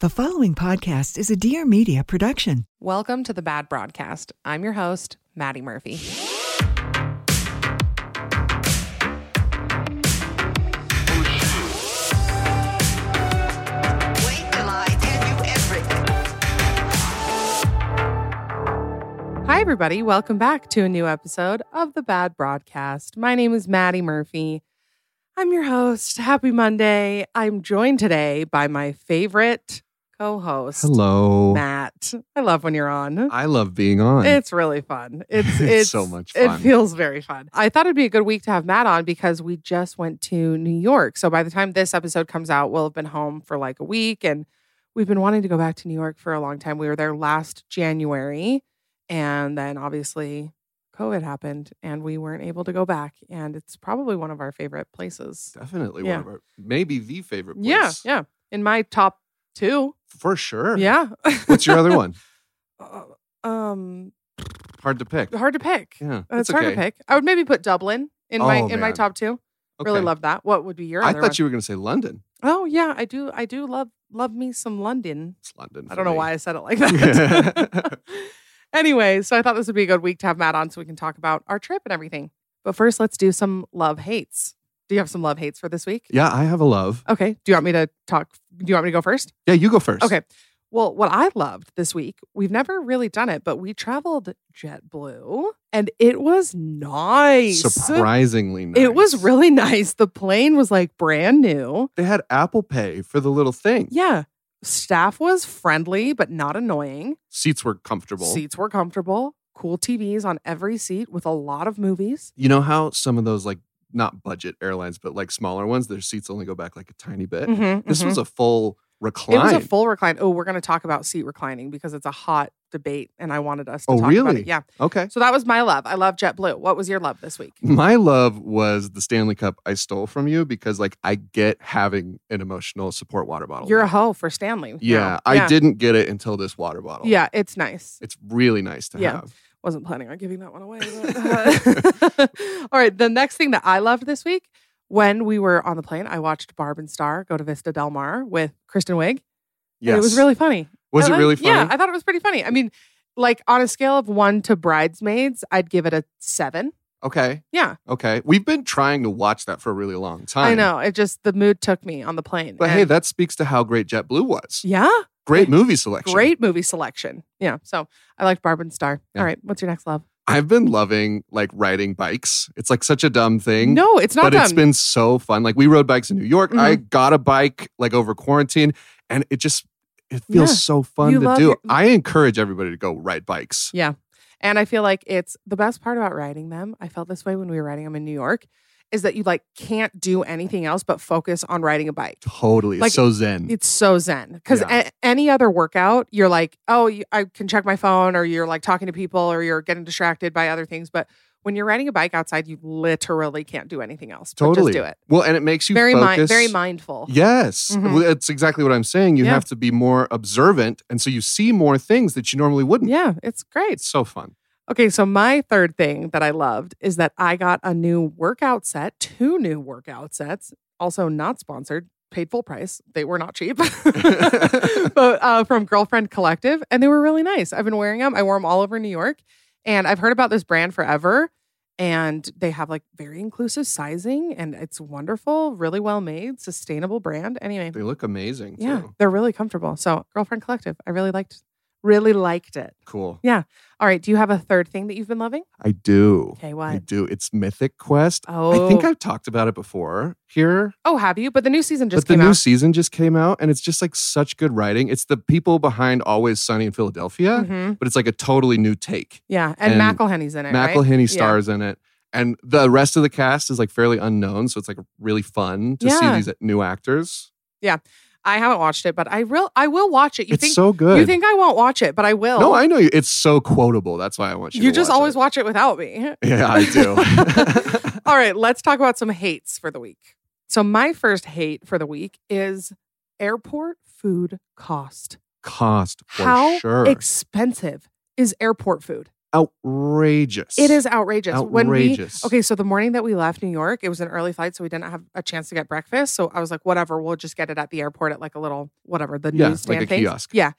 The following podcast is a Dear Media production. Welcome to the Bad Broadcast. I'm your host, Maddie Murphy. Hi, everybody. Welcome back to a new episode of the Bad Broadcast. My name is Maddie Murphy. I'm your host. Happy Monday. I'm joined today by my favorite co host, Hello. Matt. I love when you're on. I love being on. It's really fun. It's It's it's so much Fun. It feels very fun. I thought it'd be a good week to have Matt on because we just went to New York. So by the time this episode comes out, we'll have been home for like a week and we've been wanting to go back to New York for a long time. We were there last January and then obviously COVID happened and we weren't able to go back and it's probably one of our favorite places. Definitely Yeah. one of our, maybe the favorite place. Yeah, yeah. In my top 2. For sure. Yeah. What's your other one? Uh, um Hard to pick. hard to pick. Yeah. Uh, it's hard to pick. I would maybe put Dublin in my Oh, in my top two. Really love that. What would be your? I thought one? you were going to say London. Oh yeah, I do. I do love love me some London. It's London. I don't know me. why I said it like that. anyway, so I thought this would be a good week to have Matt on so we can talk about our trip and everything. But first, let's do some love hates. Do you have some love hates for this week? Yeah, I have a love. Okay. Do you want me to talk? Do you want me to go first? Yeah, you go first. Okay. Well, what I loved this week, we've never really done it, but we traveled JetBlue and it was nice. Surprisingly nice. It was really nice. The plane was like brand new. They had Apple Pay for the little thing. Yeah. Staff was friendly, but not annoying. Seats were comfortable. Seats were comfortable. Cool TVs on every seat with a lot of movies. You know how some of those like not budget airlines, but like smaller ones, their seats only go back like a tiny bit. Mhm, This mhm. was a full recline. It was a full recline. Oh, we're going to talk about seat reclining because it's a hot debate, and I wanted us to Oh, talk about really? it. Yeah. okay. So that was my love. I love JetBlue. What was your love this week? My love was the Stanley Cup I stole from you because like I get having an emotional support water bottle. You're a hoe for Stanley. now. Yeah, I didn't get it until this water bottle. Yeah, it's nice. It's really nice to Yeah. have. Wasn't planning on giving that one away. but- uh, All right. The next thing that I loved this week, when we were on the plane, I watched Barb and Star go to Vista Del Mar with Kristen Wiig. and Yes. It was really funny. Was I it really funny? Yeah, I thought it was pretty funny. I mean, like on a scale of one to Bridesmaids, I'd give it a seven. okay. Yeah, Okay. We've been trying to watch that for a really long time. I know. It just, the mood took me on the plane. But hey, that speaks to how great JetBlue was. yeah, Great movie selection. great movie selection. Yeah. So I liked Barb and Star. Yeah. All right. What's your next love? I've been loving like riding bikes. It's like such a dumb thing. No, it's not but it's been so fun. Like we rode bikes in New York. I Mm-hmm. got a bike like over quarantine, and it just it feels Yeah. so fun You to do. I encourage everybody to go ride bikes. Yeah. And I feel like it's the best part about riding them. I felt this way when we were riding them in New York is that you like can't do anything else but focus on riding a bike. Totally, Like, it's so zen. It's so zen because Yeah. any other workout, you're like, oh, I can check my phone, or you're like talking to people, or you're getting distracted by other things. But when you're riding a bike outside, you literally can't do anything else. but totally just do it. Well, and it makes you Very mind, very mindful. Yes, Mhm. well, that's exactly what I'm saying. You Yeah. have to be more observant, and so you see more things that you normally wouldn't. Yeah, it's great. It's so fun. Okay, so my third thing that I loved is that I got a new workout set, two new workout sets, also not sponsored, paid full price. They were not cheap, but uh, from Girlfriend Collective, and they were really nice. I've been wearing them. I wore them all over New York, and I've heard about this brand forever. and they have like very inclusive sizing and it's wonderful, really well made, sustainable brand. Anyway, They look amazing. yeah, Too. they're really comfortable. So, Girlfriend Collective, I really liked really liked it. Cool. Yeah. All right, do you have a third thing that you've been loving? I do. Okay, I do. It's Mythic Quest. Oh. I think Oh. I've talked about it before here. Oh, have you? But the new season just came out. but the new out. season just came out and it's just like such good writing. It's the people behind Always Sunny in Philadelphia, Mhm. but it's like a totally new take. Yeah, and, And McElhenney's in it. right? McElhenney Yeah. stars in it. And the rest of the cast is like fairly unknown. So it's like really fun to see these new actors. I haven't watched it, but I real I will watch it. You it's think so good. you think I won't watch it, but I will. no, I know you. It's so quotable. That's why I want you, You just watch always it. watch it without me. Yeah, I do. All right, let's talk about some hates for the week. So my first hate for the week is airport food cost. Cost for How sure. expensive is airport food? Outrageous. It is outrageous. When we okay, so the morning that we left New York, it was an early flight, so we didn't have a chance to get breakfast. So I was like, whatever, we'll just get it at the airport at like a little whatever the Yeah, newsstand like thing. kiosk. Yeah.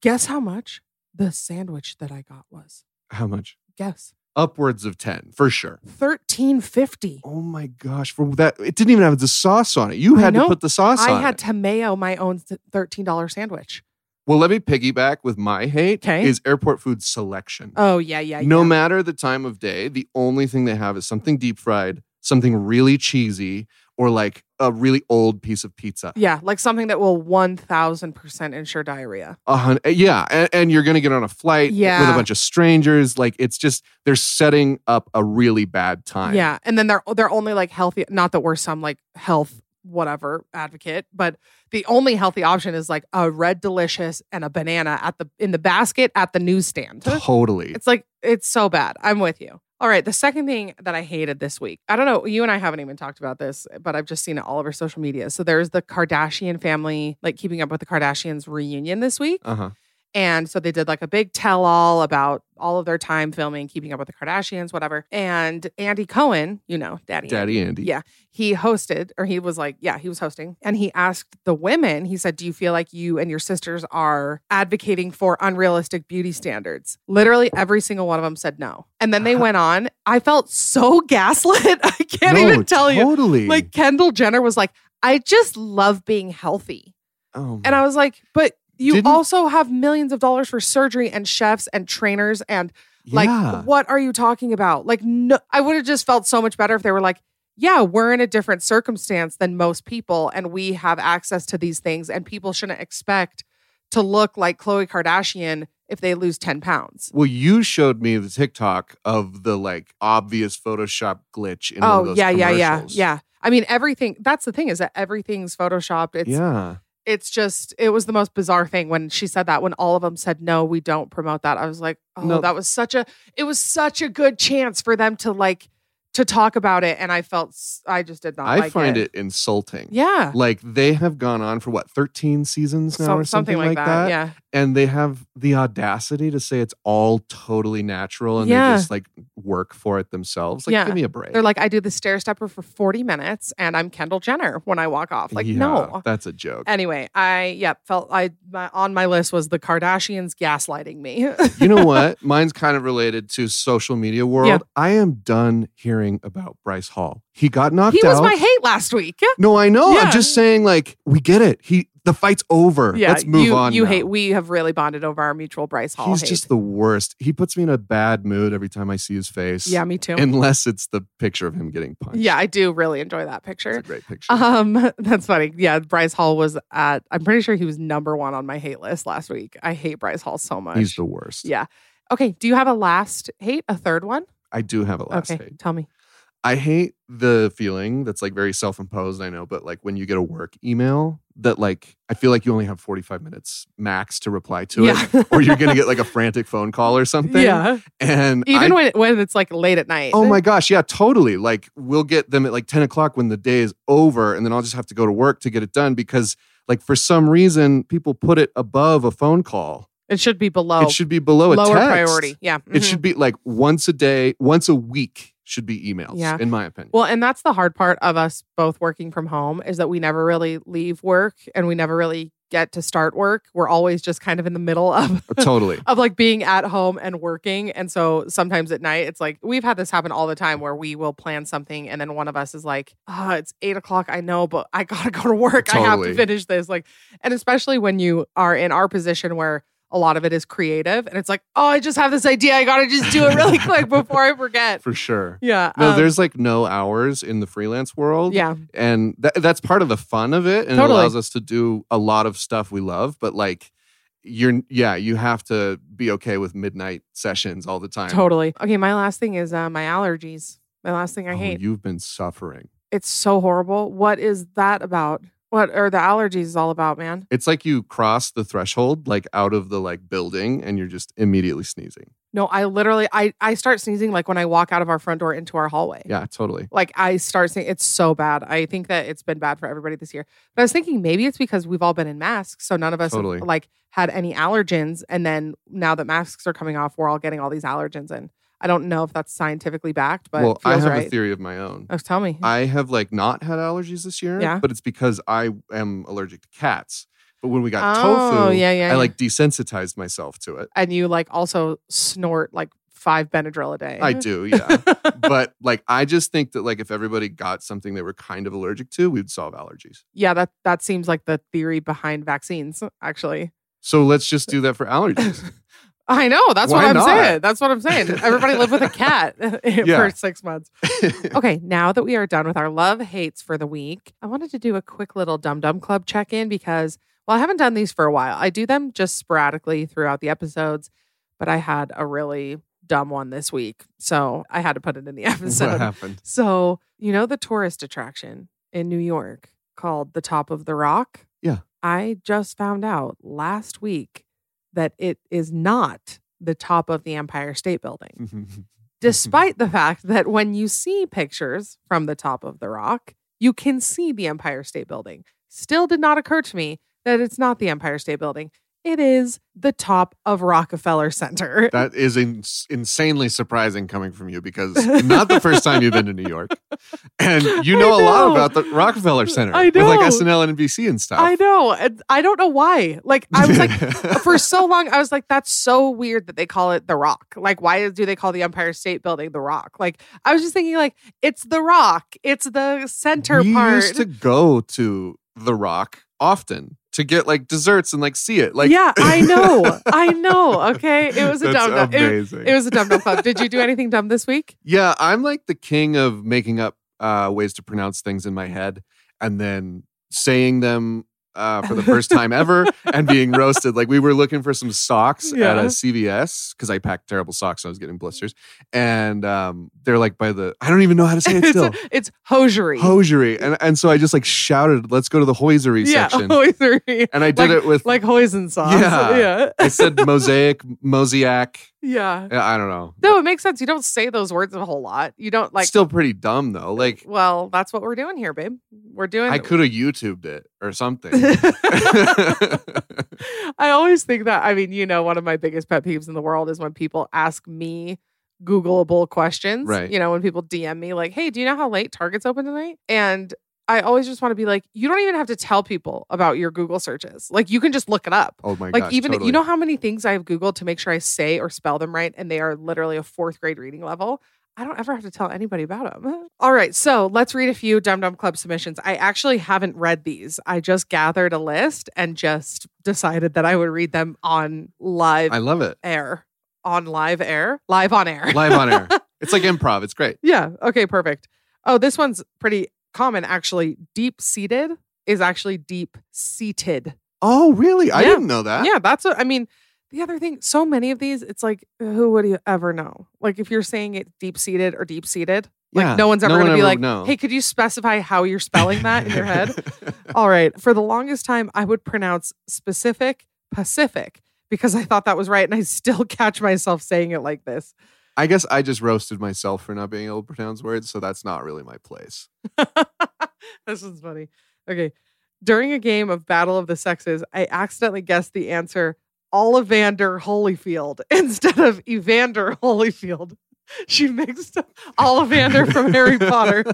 Guess how much the sandwich that I got was? How much? Guess Upwards of 10, for sure. thirteen fifty. Oh my gosh. For that, it didn't even have the sauce on it. You had to put the sauce I on I had it. to mayo my own thirteen dollar sandwich. Well, let me piggyback with my hate 'Kay. is airport food selection. Oh yeah, yeah. no yeah. matter the time of day, the only thing they have is something deep fried, something really cheesy, or like a really old piece of pizza. Yeah, like something that will one thousand percent ensure diarrhea. A hun- eh, yeah, and, and you're gonna get on a flight yeah. with a bunch of strangers. Like it's just they're setting up a really bad time. Yeah, and then they're they're only like healthy. Not that we're some like health whatever advocate, but the only healthy option is like a red delicious and a banana at the in the basket at the newsstand. totally. It's like it's so bad. I'm with you. All right, the second thing that I hated this week. I don't know, you and I haven't even talked about this, but I've just seen it all over social media. So there's the Kardashian family, like keeping up with the Kardashians reunion this week. Uh huh. And so they did like a big tell all about all of their time filming, keeping up with the Kardashians, whatever. And Andy Cohen, you know, Daddy, Daddy Andy. Yeah. He hosted, or he was like, yeah, he was hosting. And he asked the women, he said, Do you feel like you and your sisters are advocating for unrealistic beauty standards? Literally every single one of them said no. And then they uh-huh. went on. I felt so gaslit. I can't No, even tell you. Totally. Like Kendall Jenner was like, I just love being healthy. oh, And I was like, but you Didn't- also have millions of dollars for surgery and chefs and trainers and like yeah. what are you talking about? Like no I would have just felt so much better if they were like, yeah, we're in a different circumstance than most people and we have access to these things and people shouldn't expect to look like Khloe Kardashian if they lose 10 pounds. Well, you showed me the TikTok of the like obvious Photoshop glitch in one of Oh, those yeah, yeah, yeah. commercials. Yeah. I mean everything that's the thing is that everything's photoshopped. It's yeah. It's just it was the most bizarre thing when she said that when all of them said no we don't promote that i was like oh No. that was such a it was such a good chance for them to like to talk about it and i felt i just did not I like find it. insulting. yeah Like they have gone on for what, 13 seasons now So- or something, like, that. yeah And they have the audacity to say it's all totally natural and Yeah. they just like work for it themselves. Like, Yeah. give me a break. they're like i do the stair stepper for 40 minutes and i'm kendall jenner when i walk off like Yeah, no That's a joke. anyway i yep felt i my, on my list was the kardashians gaslighting me you know what? Mine's kind of related to social media world. Yeah. I am done hearing about Bryce Hall. He got knocked he out. was my hate last week No, I know. Yeah. I'm just saying, like, we get it. He the fight's over. yeah Let's move you, on. you now. hate we have really bonded over our mutual bryce hall He's hate. just the worst. He puts me in a bad mood every time I see his face. yeah me too Unless it's the picture of him getting punched. Yeah, I do really enjoy that It's a picture. great picture. Um, that's funny. Yeah, Bryce Hall was at. I'm pretty sure he was number one on my hate list last week. I hate Bryce Hall so much. He's the worst. yeah. Okay. Do you have a last hate? A third one? I do have a last okay. hate. Tell me. I hate the feeling that's like very self-imposed, I know, but like when you get a work email that like I feel like you only have 45 minutes max to reply to yeah. it. Or you're gonna get like a frantic phone call or something. yeah. And Even I- when when it's like late at night. Oh my gosh, yeah, totally. Like we'll get them at like 10 o'clock when the day is over, and then I'll just have to go to work to get it done because like for some reason people put it above a phone call. It should be below. it should be below a lower text. priority. Yeah. It mhm. should be like once a day, once a week should be emails, Yeah. in my opinion. Well, and that's the hard part of us both working from home is that we never really leave work and we never really get to start work, we're always just kind of in the middle of uh, totally. of like being at home and working. And so sometimes at night, it's like we've had this happen all the time where we will plan something and then one of us is like, oh, it's eight o'clock. I know, but I gotta go to work. I have to finish this. Like, and especially when you are in our position where a lot of it is creative and it's like, oh, I just have this idea. I gotta just do it really quick before I forget. For sure. Yeah. No, um, there's like no hours in the freelance world. yeah. And tha- that's part of the fun of it. And Totally. it allows us to do a lot of stuff we love. But like, you're, yeah, you have to be okay with midnight sessions all the time. Totally. Okay, my last thing is uh, my allergies. My last thing I Oh, hate. You've been suffering. It's so horrible. What is that about? What are the allergies all about, man? It's like you cross the threshold, like out of the like building, and you're just immediately sneezing. No, I literally I I start sneezing like when I walk out of our front door into our hallway. Yeah, totally. Like I start saying it's so bad. I think that it's been bad for everybody this year. But I was thinking maybe it's because we've all been in masks, so none of us Totally. have like had any allergens. And then now that masks are coming off, we're all getting all these allergens. And I don't know if that's scientifically backed, but well, I have right. a theory of my own. Oh, tell me. I have like not had allergies this year, Yeah. but it's because I am allergic to cats. But when we got Oh, tofu, yeah, yeah, I like desensitized myself to it. and you like also snort like five Benadryl a day. I do, yeah. but like I just think that like if everybody got something they were kind of allergic to, we'd solve allergies. yeah, that that seems like the theory behind vaccines. Actually, So let's just do that for allergies. I know that's what Why I'm not? saying. That's what I'm saying. Everybody live with a cat Yeah. for six months. Okay, now that we are done with our love hates for the week, I wanted to do a quick little Dumb Dumb Club check in because, well, I haven't done these for a while. I do them just sporadically throughout the episodes, but I had a really dumb one this week. So I had to put it in the what episode. happened? So, you know, the tourist attraction in New York called the Top of the Rock? Yeah. I just found out last week that it is not the top of the Empire State Building despite the fact that when you see pictures from the top of the rock, you can see the Empire State Building. Still did not occur to me that it's not the Empire State Building. It is the top of Rockefeller Center. That is ins- insanely surprising coming from you because not the first time you've been to New York. And you I know, a lot about the Rockefeller Center I with like. SNL and NBC and stuff. I know. I don't know why. Like, I was like, for so long, I was like, that's so weird that they call it the Rock. Like, why do they call the Empire State Building the Rock? Like, I was just thinking, like, it's the Rock. It's the center we part. used to go to the Rock often to get like desserts and like see it. Like, yeah, I know. I know. Okay. It was a That's dumb dumb. It, it was a dumb dumb club. Did you do anything dumb this week? Yeah, I'm like the king of making up uh, ways to pronounce things in my head and then saying them uh, for the first time ever and being roasted. Like we were looking for some socks at a CVS because I packed terrible socks. and I was getting blisters, and um, they're like by the I don't even know how to say it it's, still. it's hosiery. Hosiery, and and so I just like shouted, "Let's go to the hosiery yeah, section." hosiery. And I did like, it with like hoisin sauce. Yeah. Yeah. I said mosaic, mosaic. Yeah. Yeah, I don't know. No, it makes sense. You don't say those words a whole lot. You don't like. Still pretty dumb though. Uh, like well, that's what we're doing here, babe. We're doing. I could have YouTubed it or something. I always think that. I mean, you know, one of my biggest pet peeves in the world is when people ask me Googleable questions. Right. You know, when people DM me like, "Hey, do you know how late Target's open tonight?" And I always just want to be like, you don't even have to tell people about your Google searches. Like, you can just look it up. oh my god. like gosh, even totally. you know how many things I've Googled to make sure I say or spell them right, and they are literally a fourth grade reading level. I don't ever have to tell anybody about them. All right, so let's read a few Dumb Dumb Club submissions. I actually haven't read these. I just gathered a list and just decided that I would read them on live I love it. air. On live air? Live on air. Live on air. It's like improv. It's great. yeah. Okay, perfect. Oh, this one's pretty common actually. Deep seated is actually deep seated. Oh, really? I Yeah. didn't know that. Yeah, that's what I mean. The other thing, so many of these, it's like, who would you ever know? Like, if you're saying it deep seated or deep seated, like, Yeah, no one's ever no to be like, know. hey, could you specify how you're spelling that in your head? All right. For the longest time, I would pronounce specific Pacific because I thought that was right. And I still catch myself saying it like this. I guess I just roasted myself for not being able to pronounce words, so that's not really my place. this is funny. Okay. During a game of Battle of the Sexes, I accidentally guessed the answer Ollivander Holyfield instead of Evander Holyfield. She mixed up Ollivander from Harry Potter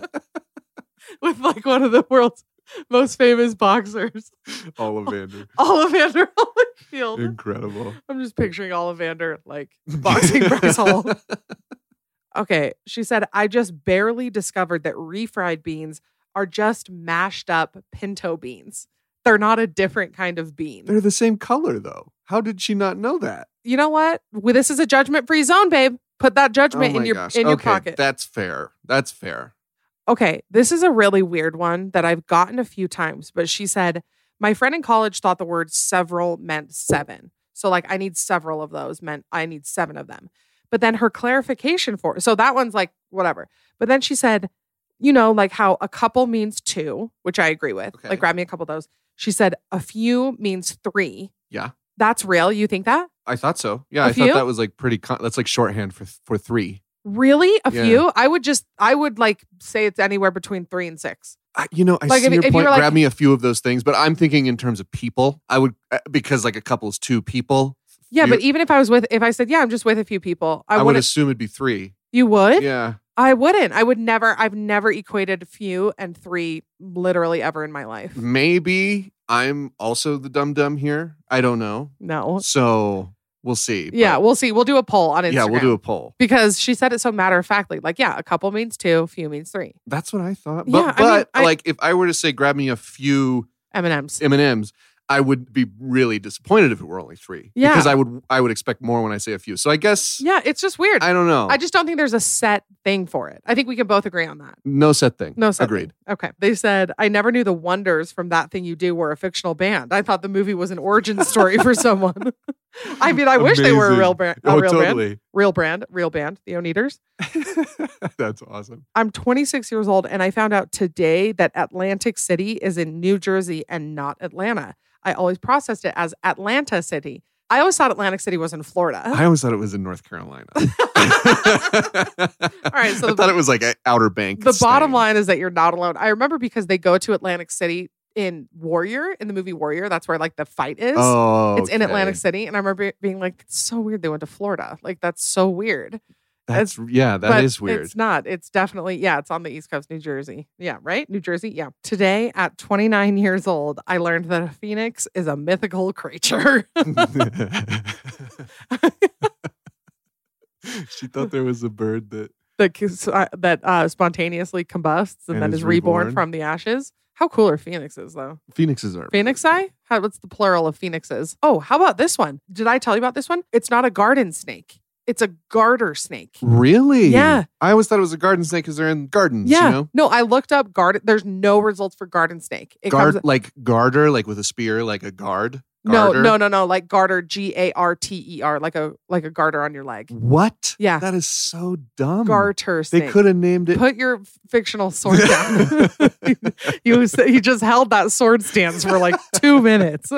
with like one of the world's Most famous boxers. Ollivander. Ollivander Holyfield. Incredible. I'm just picturing Ollivander like boxing Bryce Hall. Okay, she said, I just barely discovered that refried beans are just mashed up pinto beans. They're not a different kind of bean. They're the same color though. How did she not know that? you know what? Well, this is a judgment free zone, babe. Put that judgment oh in your gosh. in your okay, pocket. That's fair. That's fair. Okay, this is a really weird one that I've gotten a few times, but she said, My friend in college thought the word several meant seven. So, like, I need several of those meant I need seven of them. But then her clarification for so that one's like, whatever. But then she said, You know, like how a couple means two, which I agree with. Okay. Like, grab me a couple of those. She said, A few means three. Yeah. That's real. You think that? I thought so. Yeah, A I few? thought that was like pretty. Con- that's like shorthand for for three. Really? A Yeah. few? I would just, I would like say it's anywhere between three and six. I, you know, I Like, see if- your if point. were like- Grab me a few of those things, but I'm thinking in terms of people. I would uh, because like a couple is two people. Yeah, You- but even if I was with, if I said, yeah, I'm just with a few people, I, I, would assume it'd be three. you would? Yeah, I wouldn't. I would never. I've never equated a few and three literally ever in my life. maybe I'm also the dumb dumb here. I don't know. No. So we'll see. Yeah, but- we'll see. We'll do a poll on Instagram. yeah, we'll do a poll. because she said it so matter of factly. Like, yeah, a couple means two, few means three. That's what I thought. Yeah, But I mean, but I- like if I were to say grab me a few M and M's. M and M's, I would be really disappointed if it were only three. Yeah. because I would I would expect more when I say a few. So I guess Yeah, it's just weird. I don't know. I just don't think there's a set thing for it. I think we can both agree on that. no set thing. No set Agreed. thing. Okay. They said, I never knew the wonders from that thing you do were a fictional band. I thought the movie was an origin story for someone. I mean, I wish they were a real oh, brand. A Oh, real totally. Real brand. Real band. The Oneders. That's awesome. I'm 26 years old and I found out today that Atlantic City is in New Jersey and not Atlanta. I always processed it as Atlanta City. I always thought Atlantic City was in Florida. I always thought it was in North Carolina. All right, so I the- thought it was like a Outer Bank. the bottom line is that you're not alone. I remember because they go to Atlantic City in Warrior, in the movie Warrior. That's where like the fight is. Oh, It's in okay. Atlantic City. And I remember being like, it's so weird they went to Florida. Like, that's so weird. That's yeah, that is weird. It's not. It's definitely, yeah, it's on the East Coast, New Jersey. Yeah, right? New Jersey. Yeah. Today, at 29 years old, I learned that a phoenix is a mythical creature. she thought there was a bird that that uh, that uh, spontaneously combusts and, And then is is reborn, reborn. from the ashes. How cool are phoenixes, though? phoenixes are. Phoenixi? How, what's the plural of phoenixes? Oh, how about this one? Did I tell you about this one? It's not a garden snake. It's a garter snake. Really? Yeah. I always thought it was a garden snake because they're in gardens. Yeah. You know? No, I looked up garden. There's no results for garden snake. It Guard comes. like garter, like with a spear, like a guard. No, Garter? no, no, no. Like garter, G A R T E R, like a like a garter on your leg. What? Yeah. That is so dumb. Garter They could have named it. Put your fictional sword down. you you just held that sword stance for like two minutes.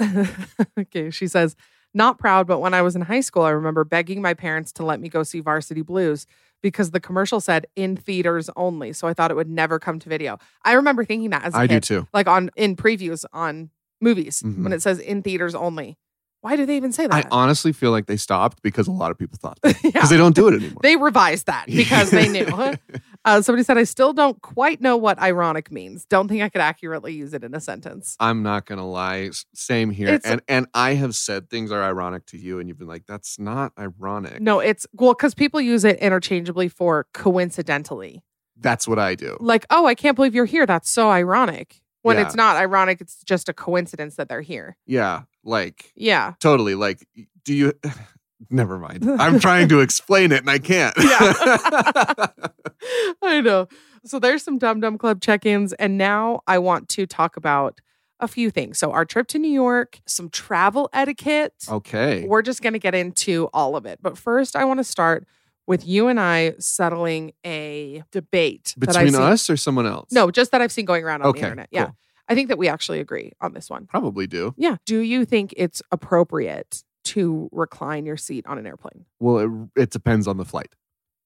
okay, she says, not proud, but when I was in high school, I remember begging my parents to let me go see Varsity Blues because the commercial said in theaters only. So I thought it would never come to video. I remember thinking that as a I do kid, too. like on in previews on movies Mhm. when it says in theaters only. Why do they even say that? I honestly feel like they stopped because a lot of people thought because Yeah. they don't do it anymore. They revised that because they knew. Uh, somebody said, I still don't quite know what ironic means. Don't think I could accurately use it in a sentence. I'm not gonna lie. Same here. It's- and and I have said things are ironic to you, and you've been like, "That's not ironic." No, it's well, because people use it interchangeably for coincidentally. That's what I do. Like, oh, I can't believe you're here. That's so ironic. When Yeah. it's not ironic, it's just a coincidence that they're here. Yeah, like Yeah. totally. Like, do you? Never mind. I'm trying to explain it, and I can't. Yeah. I know. So there's some Dumb Dumb Club check ins. And now I want to talk about a few things. So, our trip to New York, some travel etiquette. okay. We're just going to get into all of it. But first, I want to start with you and I settling a debate Between us or someone else? No, just that I've seen going around on Okay, the internet. Yeah. cool. I think that we actually agree on this one. Probably do. Yeah. Do you think it's appropriate to recline your seat on an airplane? Well, it, it depends on the flight.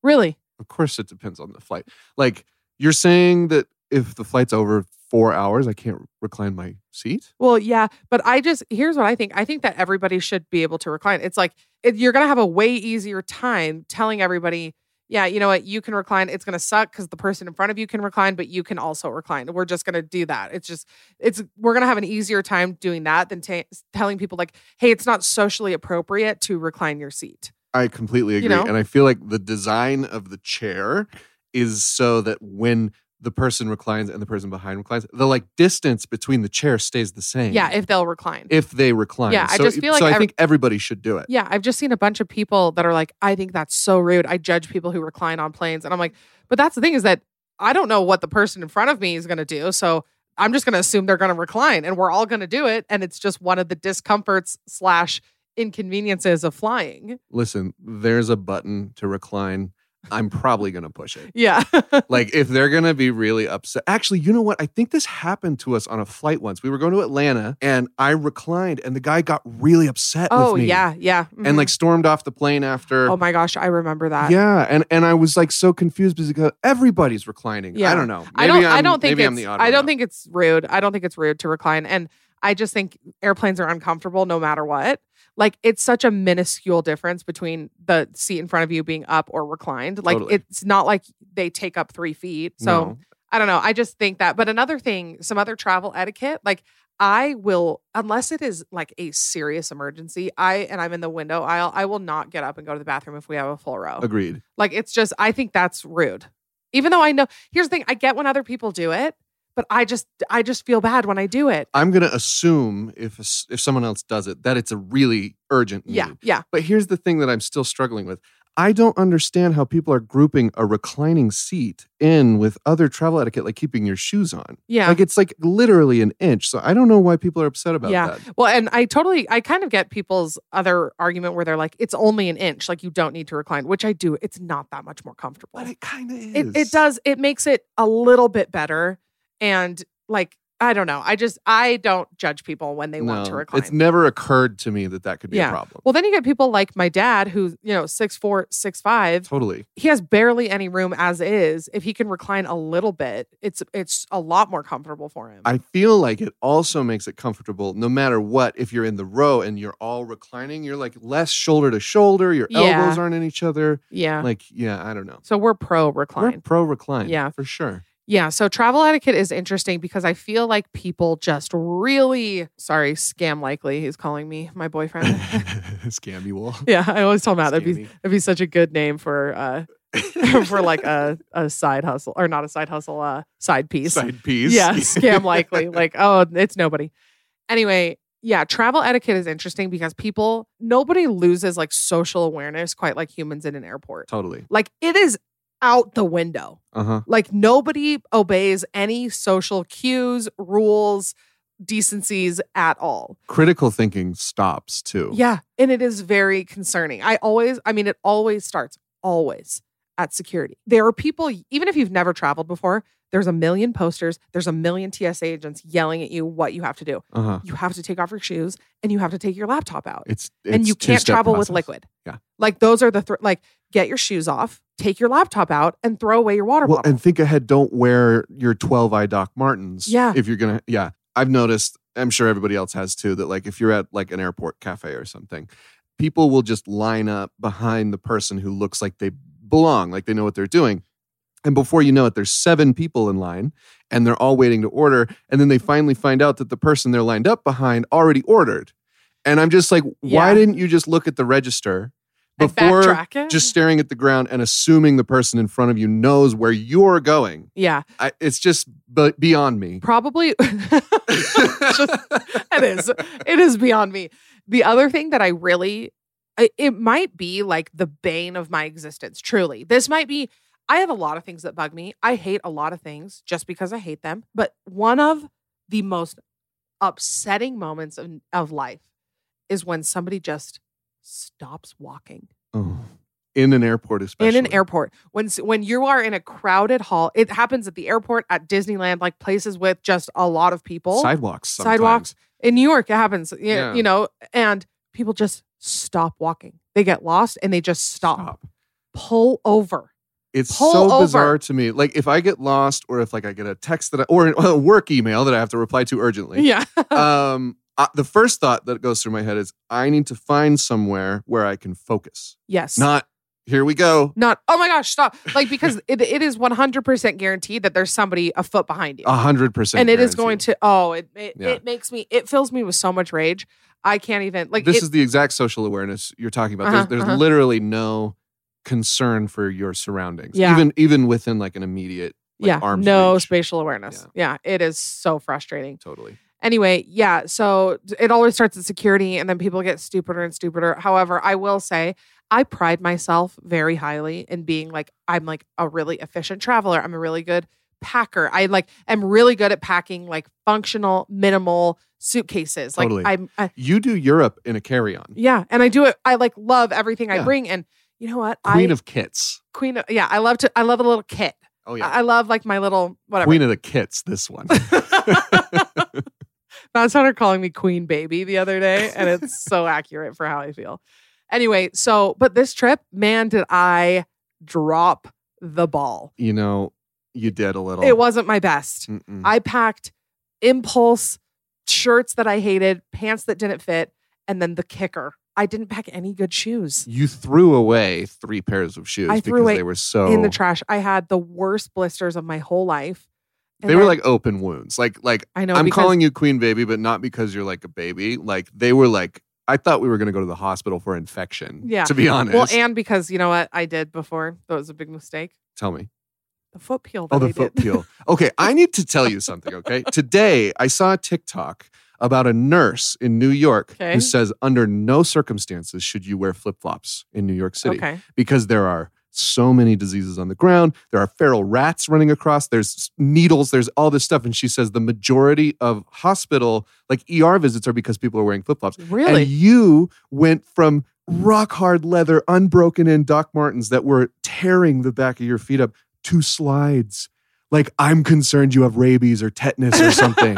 Really? Of course, it depends on the flight. Like you're saying that if the flight's over four hours, I can't recline my seat. Well, yeah, but I just here's what I think. I think that everybody should be able to recline. It's like it, you're going to have a way easier time telling everybody yeah, you know what, you can recline. It's gonna suck because the person in front of you can recline, but you can also recline. We're just gonna do that. It's just it's we're gonna have an easier time doing that than ta telling people like, hey, it's not socially appropriate to recline your seat. I completely agree. know? And I feel like the design of the chair is so that when the person reclines and the person behind reclines, the like distance between the chair stays the same. Yeah, if they'll recline. if they recline. Yeah, I so, just feel like so I think everybody should do it. Yeah, I've just seen a bunch of people that are like, I think that's so rude. I judge people who recline on planes. And I'm like, but that's the thing is that I don't know what the person in front of me is going to do. So I'm just going to assume they're going to recline and we're all going to do it. And it's just one of the discomforts slash inconveniences of flying. Listen, there's a button to recline. I'm probably going to push it. Yeah. Like if they're going to be really upset. Actually, you know what? I think this happened to us on a flight once. We were going to Atlanta and I reclined and the guy got really upset oh, with me. yeah. Yeah. Mhm. And like stormed off the plane after. oh my gosh, I remember that. yeah, and and I was like so confused because everybody's reclining. Yeah. I don't know. I don't. I I'm- don't think maybe it's. I'm the I don't out. think it's rude. I don't think it's rude to recline, and I just think airplanes are uncomfortable no matter what. Like it's such a minuscule difference between the seat in front of you being up or reclined. Like Totally. it's not like they take up three feet. So No. I don't know. I just think that. But another thing, some other travel etiquette, like. I will, unless it is like a serious emergency, I and I'm in the window aisle, I will not get up and go to the bathroom if we have a full row. agreed. Like it's just I think that's rude. Even though I know here's the thing, I get when other people do it, but I just I just feel bad when I do it. I'm gonna assume if if someone else does it that it's a really urgent need. Yeah, yeah. But here's the thing that I'm still struggling with. I don't understand how people are grouping a reclining seat in with other travel etiquette, like keeping your shoes on. Yeah. Like it's like literally an inch. So I don't know why people are upset about yeah. that. Well, and I totally I kind of get people's other argument where they're like, it's only an inch, like you don't need to recline, which I do. It's not that much more comfortable. But it kind of is. It it does, it makes it a little bit better. And like, I don't know. I just I don't judge people when they want to recline. It's never occurred to me that that could be Yeah. a problem. well, then you get people like my dad, who's you know six four, six five, totally. he has barely any room as is. If he can recline a little bit, it's it's a lot more comfortable for him. I feel like it also makes it comfortable no matter what. If you're in the row and you're all reclining, you're like less shoulder to shoulder. Your Yeah. elbows aren't in each other. yeah. Like, yeah, I don't know. so we're pro We're recline. pro recline. Yeah. for sure. Yeah. So travel etiquette is interesting because I feel like people just really sorry, scam likely. He's calling me my boyfriend. Scammy wall. yeah, I always tell Matt that'd be Scammy. that'd be such a good name for uh for like a, a side hustle or not a side hustle, uh side piece. Side piece. Yeah, scam likely. Like, oh, it's nobody. Anyway, yeah, travel etiquette is interesting because people, nobody loses like social awareness quite like humans in an airport. totally. Like, it is out the window. Uh huh. Like, nobody obeys any social cues, rules, decencies at all. Critical thinking stops too. Yeah. And it is very concerning. I always, I mean, it always starts, always at security. There are people, even if you've never traveled before, there's a million posters, there's a million TSA agents yelling at you what you have to do. Uh huh. You have to take off your shoes and you have to take your laptop out. It's, and you can't travel with liquid. Yeah. Like those are the, th- like, get your shoes off, take your laptop out, and throw away your water Well, bottle. and think ahead. Don't wear your 12 eye Doc Martens. Yeah. If you're gonna, yeah. I've noticed. I'm sure everybody else has too. That like if you're at like an airport cafe or something, people will just line up behind the person who looks like they belong, like they know what they're doing. And before you know it, there's seven people in line and they're all waiting to order. And then they finally find out that the person they're lined up behind already ordered. And I'm just like, why Yeah. didn't you just look at the register before just staring at the ground and assuming the person in front of you knows where you're going? yeah, I, it's just be- beyond me. probably. Just- it is. It is beyond me. The other thing that I really, it might be like the bane of my existence. Truly, this might be. I have a lot of things that bug me. I hate a lot of things just because I hate them. But one of the most upsetting moments of, of life is when somebody just stops walking Oh. In an airport, especially. in an airport when when you are in a crowded hall it happens at the airport at disneyland like places with just a lot of people Sidewalks. Sometimes. sidewalks in new york it happens y- Yeah. you know and people just stop walking they get lost and they just stop, Stop. pull over It's Pull so over. bizarre to me. Like if I get lost, or if like I get a text that, I, or a work email that I have to reply to urgently. yeah Um, uh, the first thought that goes through my head is I need to find somewhere where I can focus, yes not here we go. Not, oh my gosh, stop. Like, because it, it is 100% guaranteed that there's somebody a foot behind you. A hundred percent. and it is going to, oh, it, it, Yeah. it makes me, it fills me with so much rage. I can't even, like, this it, is the exact social awareness you're talking about. Uh-huh, there's there's uh-huh. literally no concern for your surroundings. Yeah. Even even within like an immediate like, yeah, no spatial awareness. Yeah. it is so frustrating. Totally. Anyway, yeah, so it always starts at security and then people get stupider and stupider. However, I will say I pride myself very highly in being like I'm like a really efficient traveler. I'm a really good packer. I like am really good at packing like functional minimal suitcases. Like Totally. I'm I, You do Europe in a carry-on. yeah, and I do it I like love everything I bring and you know what? I Queen I of kits. queen of, yeah, I love to I love a little kit. Oh yeah. I, I love like my little whatever. Queen of the kits, this one. Matt started calling me Queen Baby the other day, and it's so accurate for how I feel. Anyway, so but this trip, man, did I drop the ball. you know, you did a little. It wasn't my best. Mm-mm. I packed impulse shirts that I hated, pants that didn't fit, and then the kicker. I didn't pack any good shoes you threw away three pairs of shoes I threw because they were so in the trash. I had the worst blisters of my whole life. And They were like open wounds. Like like I know I'm because- calling you queen baby, but not because you're like a baby. Like they were like I thought we were going to go to the hospital for infection. Yeah. To be honest. well, and because you know what I did before, that was a big mistake. Tell me. The foot peel. That Oh, the I foot did. peel. Okay, I need to tell you something. Okay, today I saw a TikTok about a nurse in New York Okay. who says under no circumstances should you wear flip flops in New York City Okay. because there are so many diseases on the ground. There are feral rats running across. There's needles. There's all this stuff. And she says the majority of hospital like ER visits are because people are wearing flip flops. Really? And you went from rock hard leather, unbroken in Doc Martens that were tearing the back of your feet up to slides. Like, I'm concerned you have rabies or tetanus or something.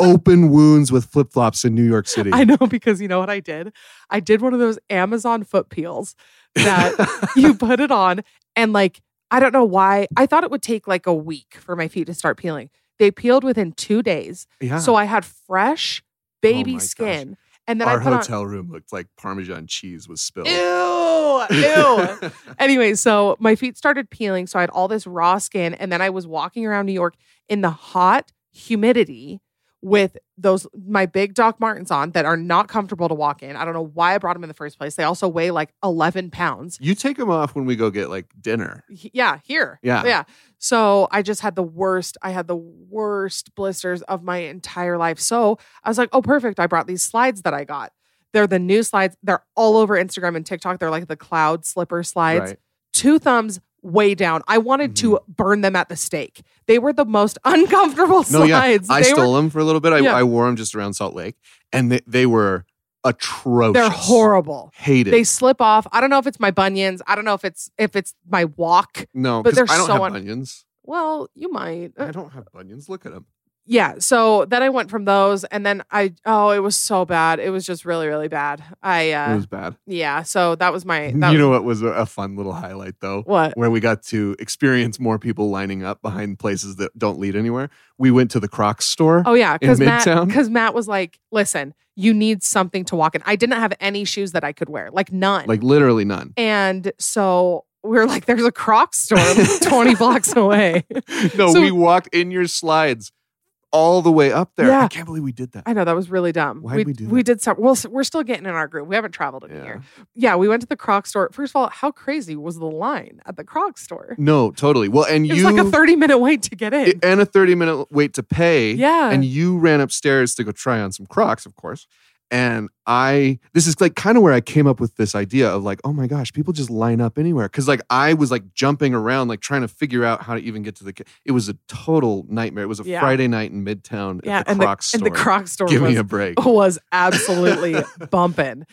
Open wounds with flip flops in New York City. I know because you know what I did? I did one of those Amazon foot peels that you put it on and like I don't know why. I thought it would take like a week for my feet to start peeling. They peeled within 2 days. yeah. So I had fresh baby Oh my gosh. skin. And then Our hotel room looked like Parmesan cheese was spilled. Ew. Ew. anyway, so my feet started peeling. So I had all this raw skin. And then I was walking around New York in the hot humidity with those my big Doc Martens on that are not comfortable to walk in. I don't know why I brought them in the first place. They also weigh like 11 pounds. you take them off when we go get like dinner. Yeah, here. Yeah. Yeah. So I just had the worst, I had the worst blisters of my entire life. So I was like, oh, perfect. I brought these slides that I got. They're the new slides. They're all over Instagram and TikTok. They're like the cloud slipper slides. Right. Two thumbs way down. I wanted to Mm-hmm. burn them at the stake. They were the most uncomfortable No, yeah. slides. I They stole were, them for a little bit. I, Yeah. I wore them just around Salt Lake, and they, they were atrocious. They're horrible. Hated. They slip off. I don't know if it's my bunions. I don't know if it's if it's my walk. no, but they're I don't so have un- bunions. Well, you might. I don't have bunions. Look at them. Yeah so then i went from those and then i oh it was so bad it was just really really bad i it uh was bad. yeah so that was my that you know what was a, fun little highlight though? what Where we got to experience more people lining up behind places that don't lead anywhere. We went to the Crocs store. oh yeah because in matt Midtown? because matt was like listen you need something to walk in i didn't have any shoes that i could wear like none Like literally none. and so we are like there's a croc store 20 blocks away No, So- we walked in your slides all the way up there. Yeah. I can't believe we did that. I know that was really dumb. Why'd we do We did some. Well, we're still getting in our group. We haven't traveled in a year. Yeah, we went to the Croc store. First of all, how crazy was the line at the Croc store? No, totally. Well, and It you was like a 30 minute wait to get in. and a 30 minute wait to pay. Yeah. And you ran upstairs to go try on some Crocs, of course. And I, this is like kind of where I came up with this idea of like, oh my gosh, people just line up anywhere. Cause like I was like jumping around, like trying to figure out how to even get to the, it was a total nightmare. It was a Yeah. Friday night in Midtown yeah, at the and Crocs the, store. and the Croc store Give was, me a break. was absolutely bumping.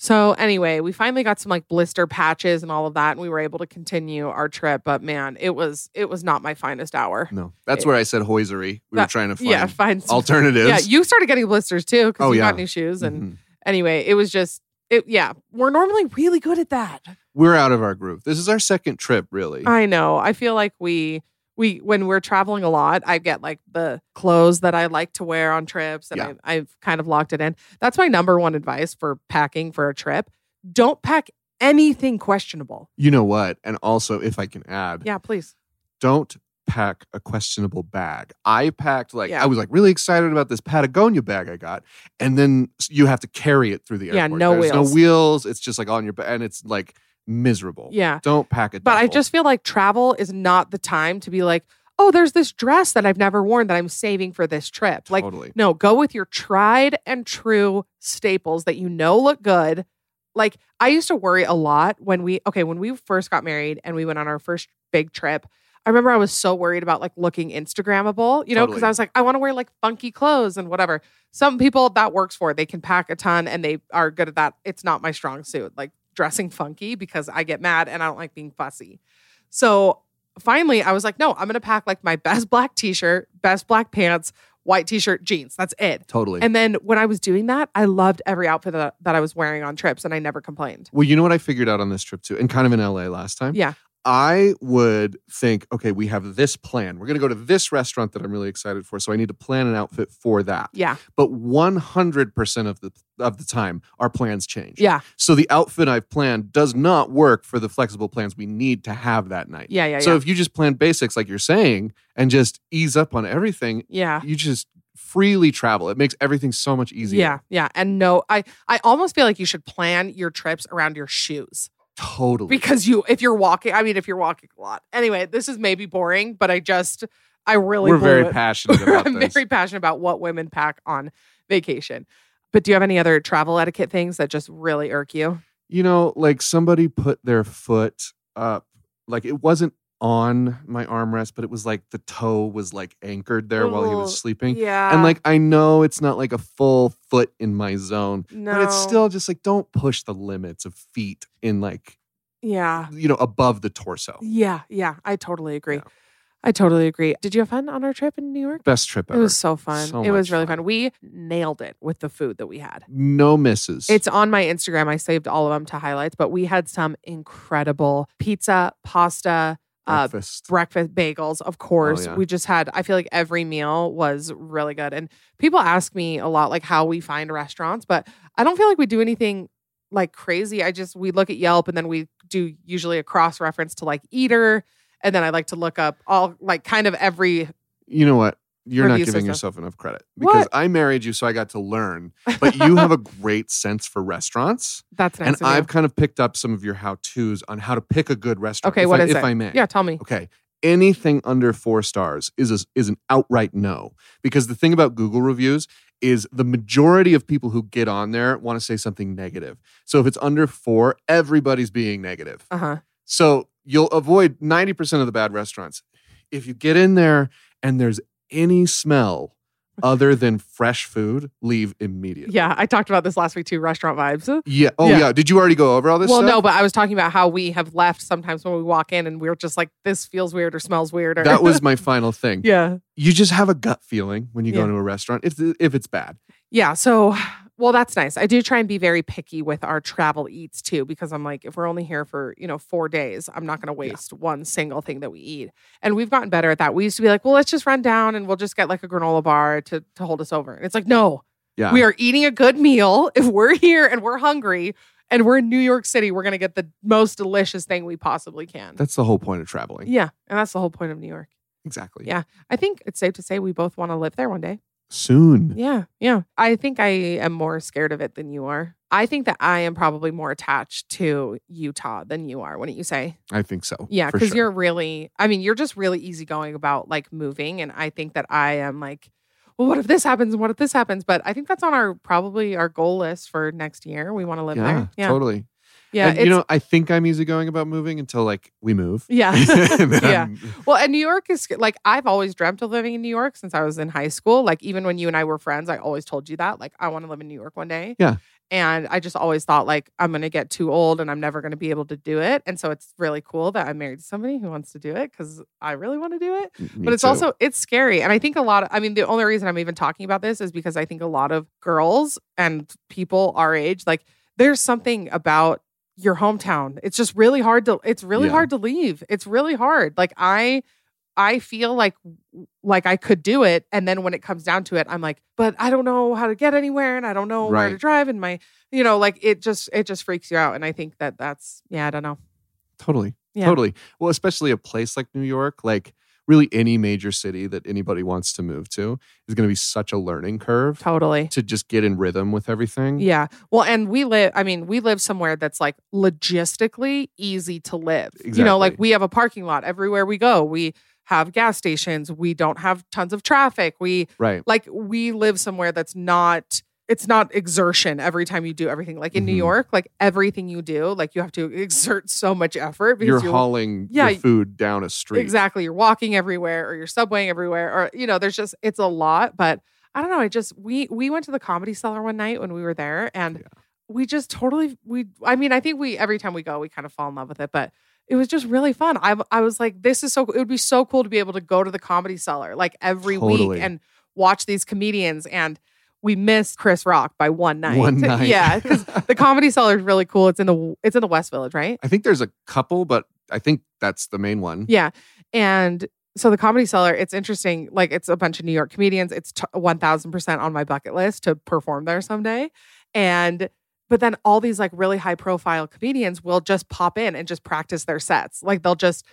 So anyway, we finally got some like blister patches and all of that, and we were able to continue our trip. But man, it was it was not my finest hour. No, that's It- where I said hoisery. We were trying to find yeah, find some, alternatives. Yeah, you started getting blisters too because Oh, you yeah. got new shoes. And Mhm. anyway, it was just it. Yeah, we're normally really good at that. We're out of our groove. This is our second trip, really. I know. I feel like we we when we're traveling a lot, I get like the clothes that I like to wear on trips, and Yeah. I, I've kind of locked it in. That's my number one advice for packing for a trip. Don't pack anything questionable. You know what? And also, if I can add, Yeah, please. don't pack a questionable bag. I packed like Yeah. I was like really excited about this Patagonia bag I got, and then you have to carry it through the airport. Yeah, no There's wheels. no wheels. It's just like on your and it's like miserable. Yeah. don't pack it. But I just feel like travel is not the time to be like, oh, there's this dress that I've never worn that I'm saving for this trip. Like, totally. no, go with your tried and true staples that you know look good. Like, I used to worry a lot when we, okay, when we first got married and we went on our first big trip. I remember I was so worried about like looking Instagrammable, you know, because Totally. I was like, I want to wear like funky clothes and whatever. Some people that works for, they can pack a ton and they are good at that. It's not my strong suit, like dressing funky because I get mad and I don't like being fussy. So finally, I was like, no, I'm going to pack like my best black t shirt, best black pants, white t shirt, jeans. That's it. Totally. And then when I was doing that, I loved every outfit that, that I was wearing on trips and I never complained. well, you know what I figured out on this trip too, and kind of in LA last time. Yeah. I would think, okay, we have this plan. We're going to go to this restaurant that I'm really excited for, so I need to plan an outfit for that. Yeah. But 100% of the of the time, our plans change. Yeah. So the outfit I've planned does not work for the flexible plans we need to have that night. Yeah. Yeah. So yeah. if you just plan basics like you're saying and just ease up on everything, yeah. you just freely travel. It makes everything so much easier. Yeah, yeah, and no, I I almost feel like you should plan your trips around your shoes Totally. because you if you're walking, I mean, if you're walking a lot. Anyway, this is maybe boring, but I just I really We're very it. passionate about I'm this. very passionate about what women pack on vacation. But do you have any other travel etiquette things that just really irk you? you know, like somebody put their foot up, like it wasn't on my armrest, but it was like the toe was like anchored there while he was oh, sleeping. Yeah, And like I know it's not like a full foot in my zone, no, but it's still just like don't push the limits of feet in like yeah, you know above the torso. yeah, yeah. I totally agree. Yeah. I totally agree. Did you have fun on our trip in New York? Best trip ever. It was so fun. So it was really fun. fun. We nailed it with the food that we had. no misses. It's on my Instagram. I saved all of them to highlights, but we had some incredible pizza, pasta, uh, breakfast. breakfast bagels, of course. Oh, yeah. We just had, I feel like every meal was really good. And people ask me a lot, like how we find restaurants, but I don't feel like we do anything like crazy. I just, we look at Yelp and then we do usually a cross reference to like Eater. And then I like to look up all, like kind of every, you know what? You're not giving system. yourself enough credit because What? I married you, so I got to learn. But you have a great sense for restaurants, that's nice. and. I've kind of picked up some of your how tos on how to pick a good restaurant. okay, if what I, is if it? I may? Yeah, tell me. Okay. Anything under four stars is a, is an outright no because the thing about Google reviews is the majority of people who get on there want to say something negative. So if it's under four, everybody's being negative. Uh huh. So you'll avoid 90% of the bad restaurants. If you get in there and there's any smell other than fresh food, leave immediately. Yeah, I talked about this last week too. Restaurant vibes. Yeah. Oh, Yeah. yeah. Did you already go over all this well, stuff? no, but I was talking about how we have left sometimes when we walk in and we're just like, this feels weird or smells weird. Or That was my final thing. yeah, You just have a gut feeling when you go into a restaurant if, if it's bad. yeah. So, well, that's nice. I do try and be very picky with our travel eats too, because I'm like, if we're only here for you know four days, I'm not going to waste one single thing that we eat. And we've gotten better at that. We used to be like, well, let's just run down and we'll just get like a granola bar to to hold us over. And it's like, no, Yeah. we are eating a good meal. If we're here and we're hungry. And we're in New York City. We're gonna get the most delicious thing we possibly can. That's the whole point of traveling. Yeah, and that's the whole point of New York. Exactly. Yeah. I think it's safe to say we both want to live there one day. Soon. Yeah. Yeah. I think I am more scared of it than you are. I think that I am probably more attached to Utah than you are, wouldn't you say? I think so. Yeah. Because sure. you're really, I mean, you're just really easygoing about like moving. And I think that I am like, well, what if this happens? What if this happens? But I think that's on our probably our goal list for next year. We want to live yeah, there. Yeah. totally. Yeah. and, you know, I think I'm easygoing about moving until like we move. yeah. Yeah. I'm- Well, and New York is like I've always dreamt of living in New York since I was in high school. Like even when you and I were friends, I always told you that. Like I want to live in New York one day. Yeah. And I just always thought like I'm gonna get too old and I'm never gonna be able to do it. And so it's really cool that I'm married to somebody who wants to do it because I really want to do it. Me but it's too. also it's scary. And I think a lot of I mean, the only reason I'm even talking about this is because I think a lot of girls and people our age, like there's something about your hometown. It's just really hard to it's really Yeah. hard to leave. It's really hard. Like I I feel like like I could do it and then when it comes down to it I'm like but I don't know how to get anywhere and I don't know where to drive and my you know like it just it just freaks you out and I think that that's yeah I don't know Totally. Yeah. Totally. Well, especially a place like New York, like really any major city that anybody wants to move to is going to be such a learning curve totally to just get in rhythm with everything. Yeah. Well, and we live, I mean, we live somewhere that's like logistically easy to live. You know, like we have a parking lot everywhere we go. We have gas stations. We don't have tons of traffic. We Right. like, we live somewhere that's not, it's not exertion every time you do everything. Like in New Mhm. York, like everything you do, like you have to exert so much effort because You're hauling Yeah, your food down a street. Exactly. You're walking everywhere or you're subwaying everywhere or you know, there's just it's a lot, but I don't know, I just we we went to the comedy cellar one night when we were there and Yeah. we just totally we I mean, I think we every time we go we kind of fall in love with it, but it was just really fun. I I was like this is so it would be so cool to be able to go to the comedy cellar like every Totally. week and watch these comedians and we missed Chris Rock by one night. One night. Yeah, cuz the comedy cellar is really cool. It's in the it's in the West Village, right? I think there's a couple, but I think that's the main one. Yeah. And so the comedy cellar, it's interesting. Like it's a bunch of New York comedians. It's 1000% on my bucket list to perform there someday. And, but then all these like really high profile comedians will just pop in and just practice their sets. Like they'll just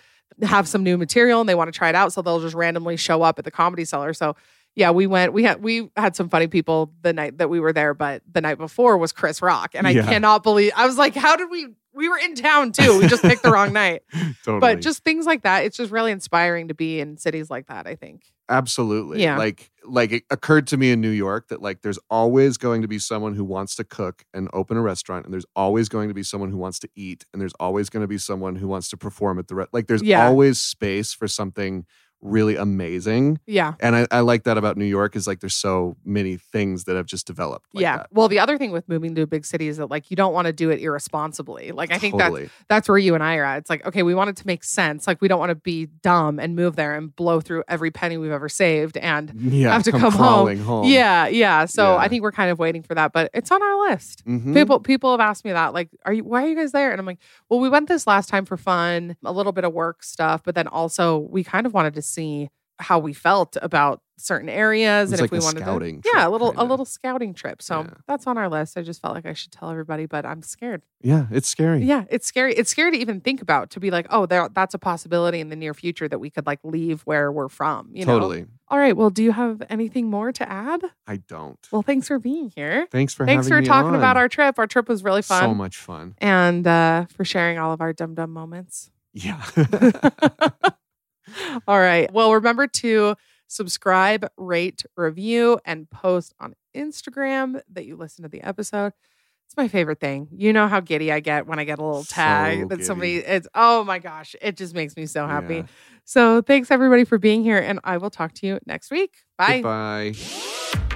have some new material and they want to try it out. So they'll just randomly show up at the comedy cellar. So yeah, we went, we had, we had some funny people the night that we were there, but the night before was Chris Rock. And I Yeah. cannot believe, I was like, how did we, we were in town too. We just picked the wrong night totally. but just things like that it's just really inspiring to be in cities like that i think Absolutely. Yeah. Like like it occurred to me in New York that like there's always going to be someone who wants to cook and open a restaurant and there's always going to be someone who wants to eat and there's always going to be someone who wants to perform at the re- like there's Yeah. always space for something really amazing. yeah And I, I like that about New York is like there's so many things that have just developed. Like yeah that. well the other thing with moving to a big city is that like you don't want to do it irresponsibly like i think totally. that's that's where you and i are at it's like okay we want it to make sense like we don't want to be dumb and move there and blow through every penny we've ever saved and yeah, have to come home. home. yeah yeah so Yeah. i think we're kind of waiting for that but it's on our list Mhm. People people have asked me that, like, are you why are you guys there? And I'm like, well, we went this last time for fun, a little bit of work stuff, but then also we kind of wanted to see how we felt about certain areas and like if we a wanted scouting to, yeah, a little a kinda. little scouting trip. So Yeah. that's on our list. I just felt like I should tell everybody, but I'm scared. Yeah, it's scary. Yeah, it's scary. It's scary to even think about to be like, oh, there that's a possibility in the near future that we could like leave where we're from. You know? totally. All right. Well, do you have anything more to add? I don't. Well, thanks for being here. Thanks for Thanks having for me talking about our trip. Our trip was really fun. so much fun. and uh, for sharing all of our dumb dumb moments. Yeah. all right. Well, remember to subscribe, rate, review, and post on Instagram that you listen to the episode. It's my favorite thing. You know how giddy I get when I get a little So tag that somebody giddy. it's oh my gosh, it just makes me so happy. Yeah. So thanks everybody for being here and I will talk to you next week. Bye. Goodbye.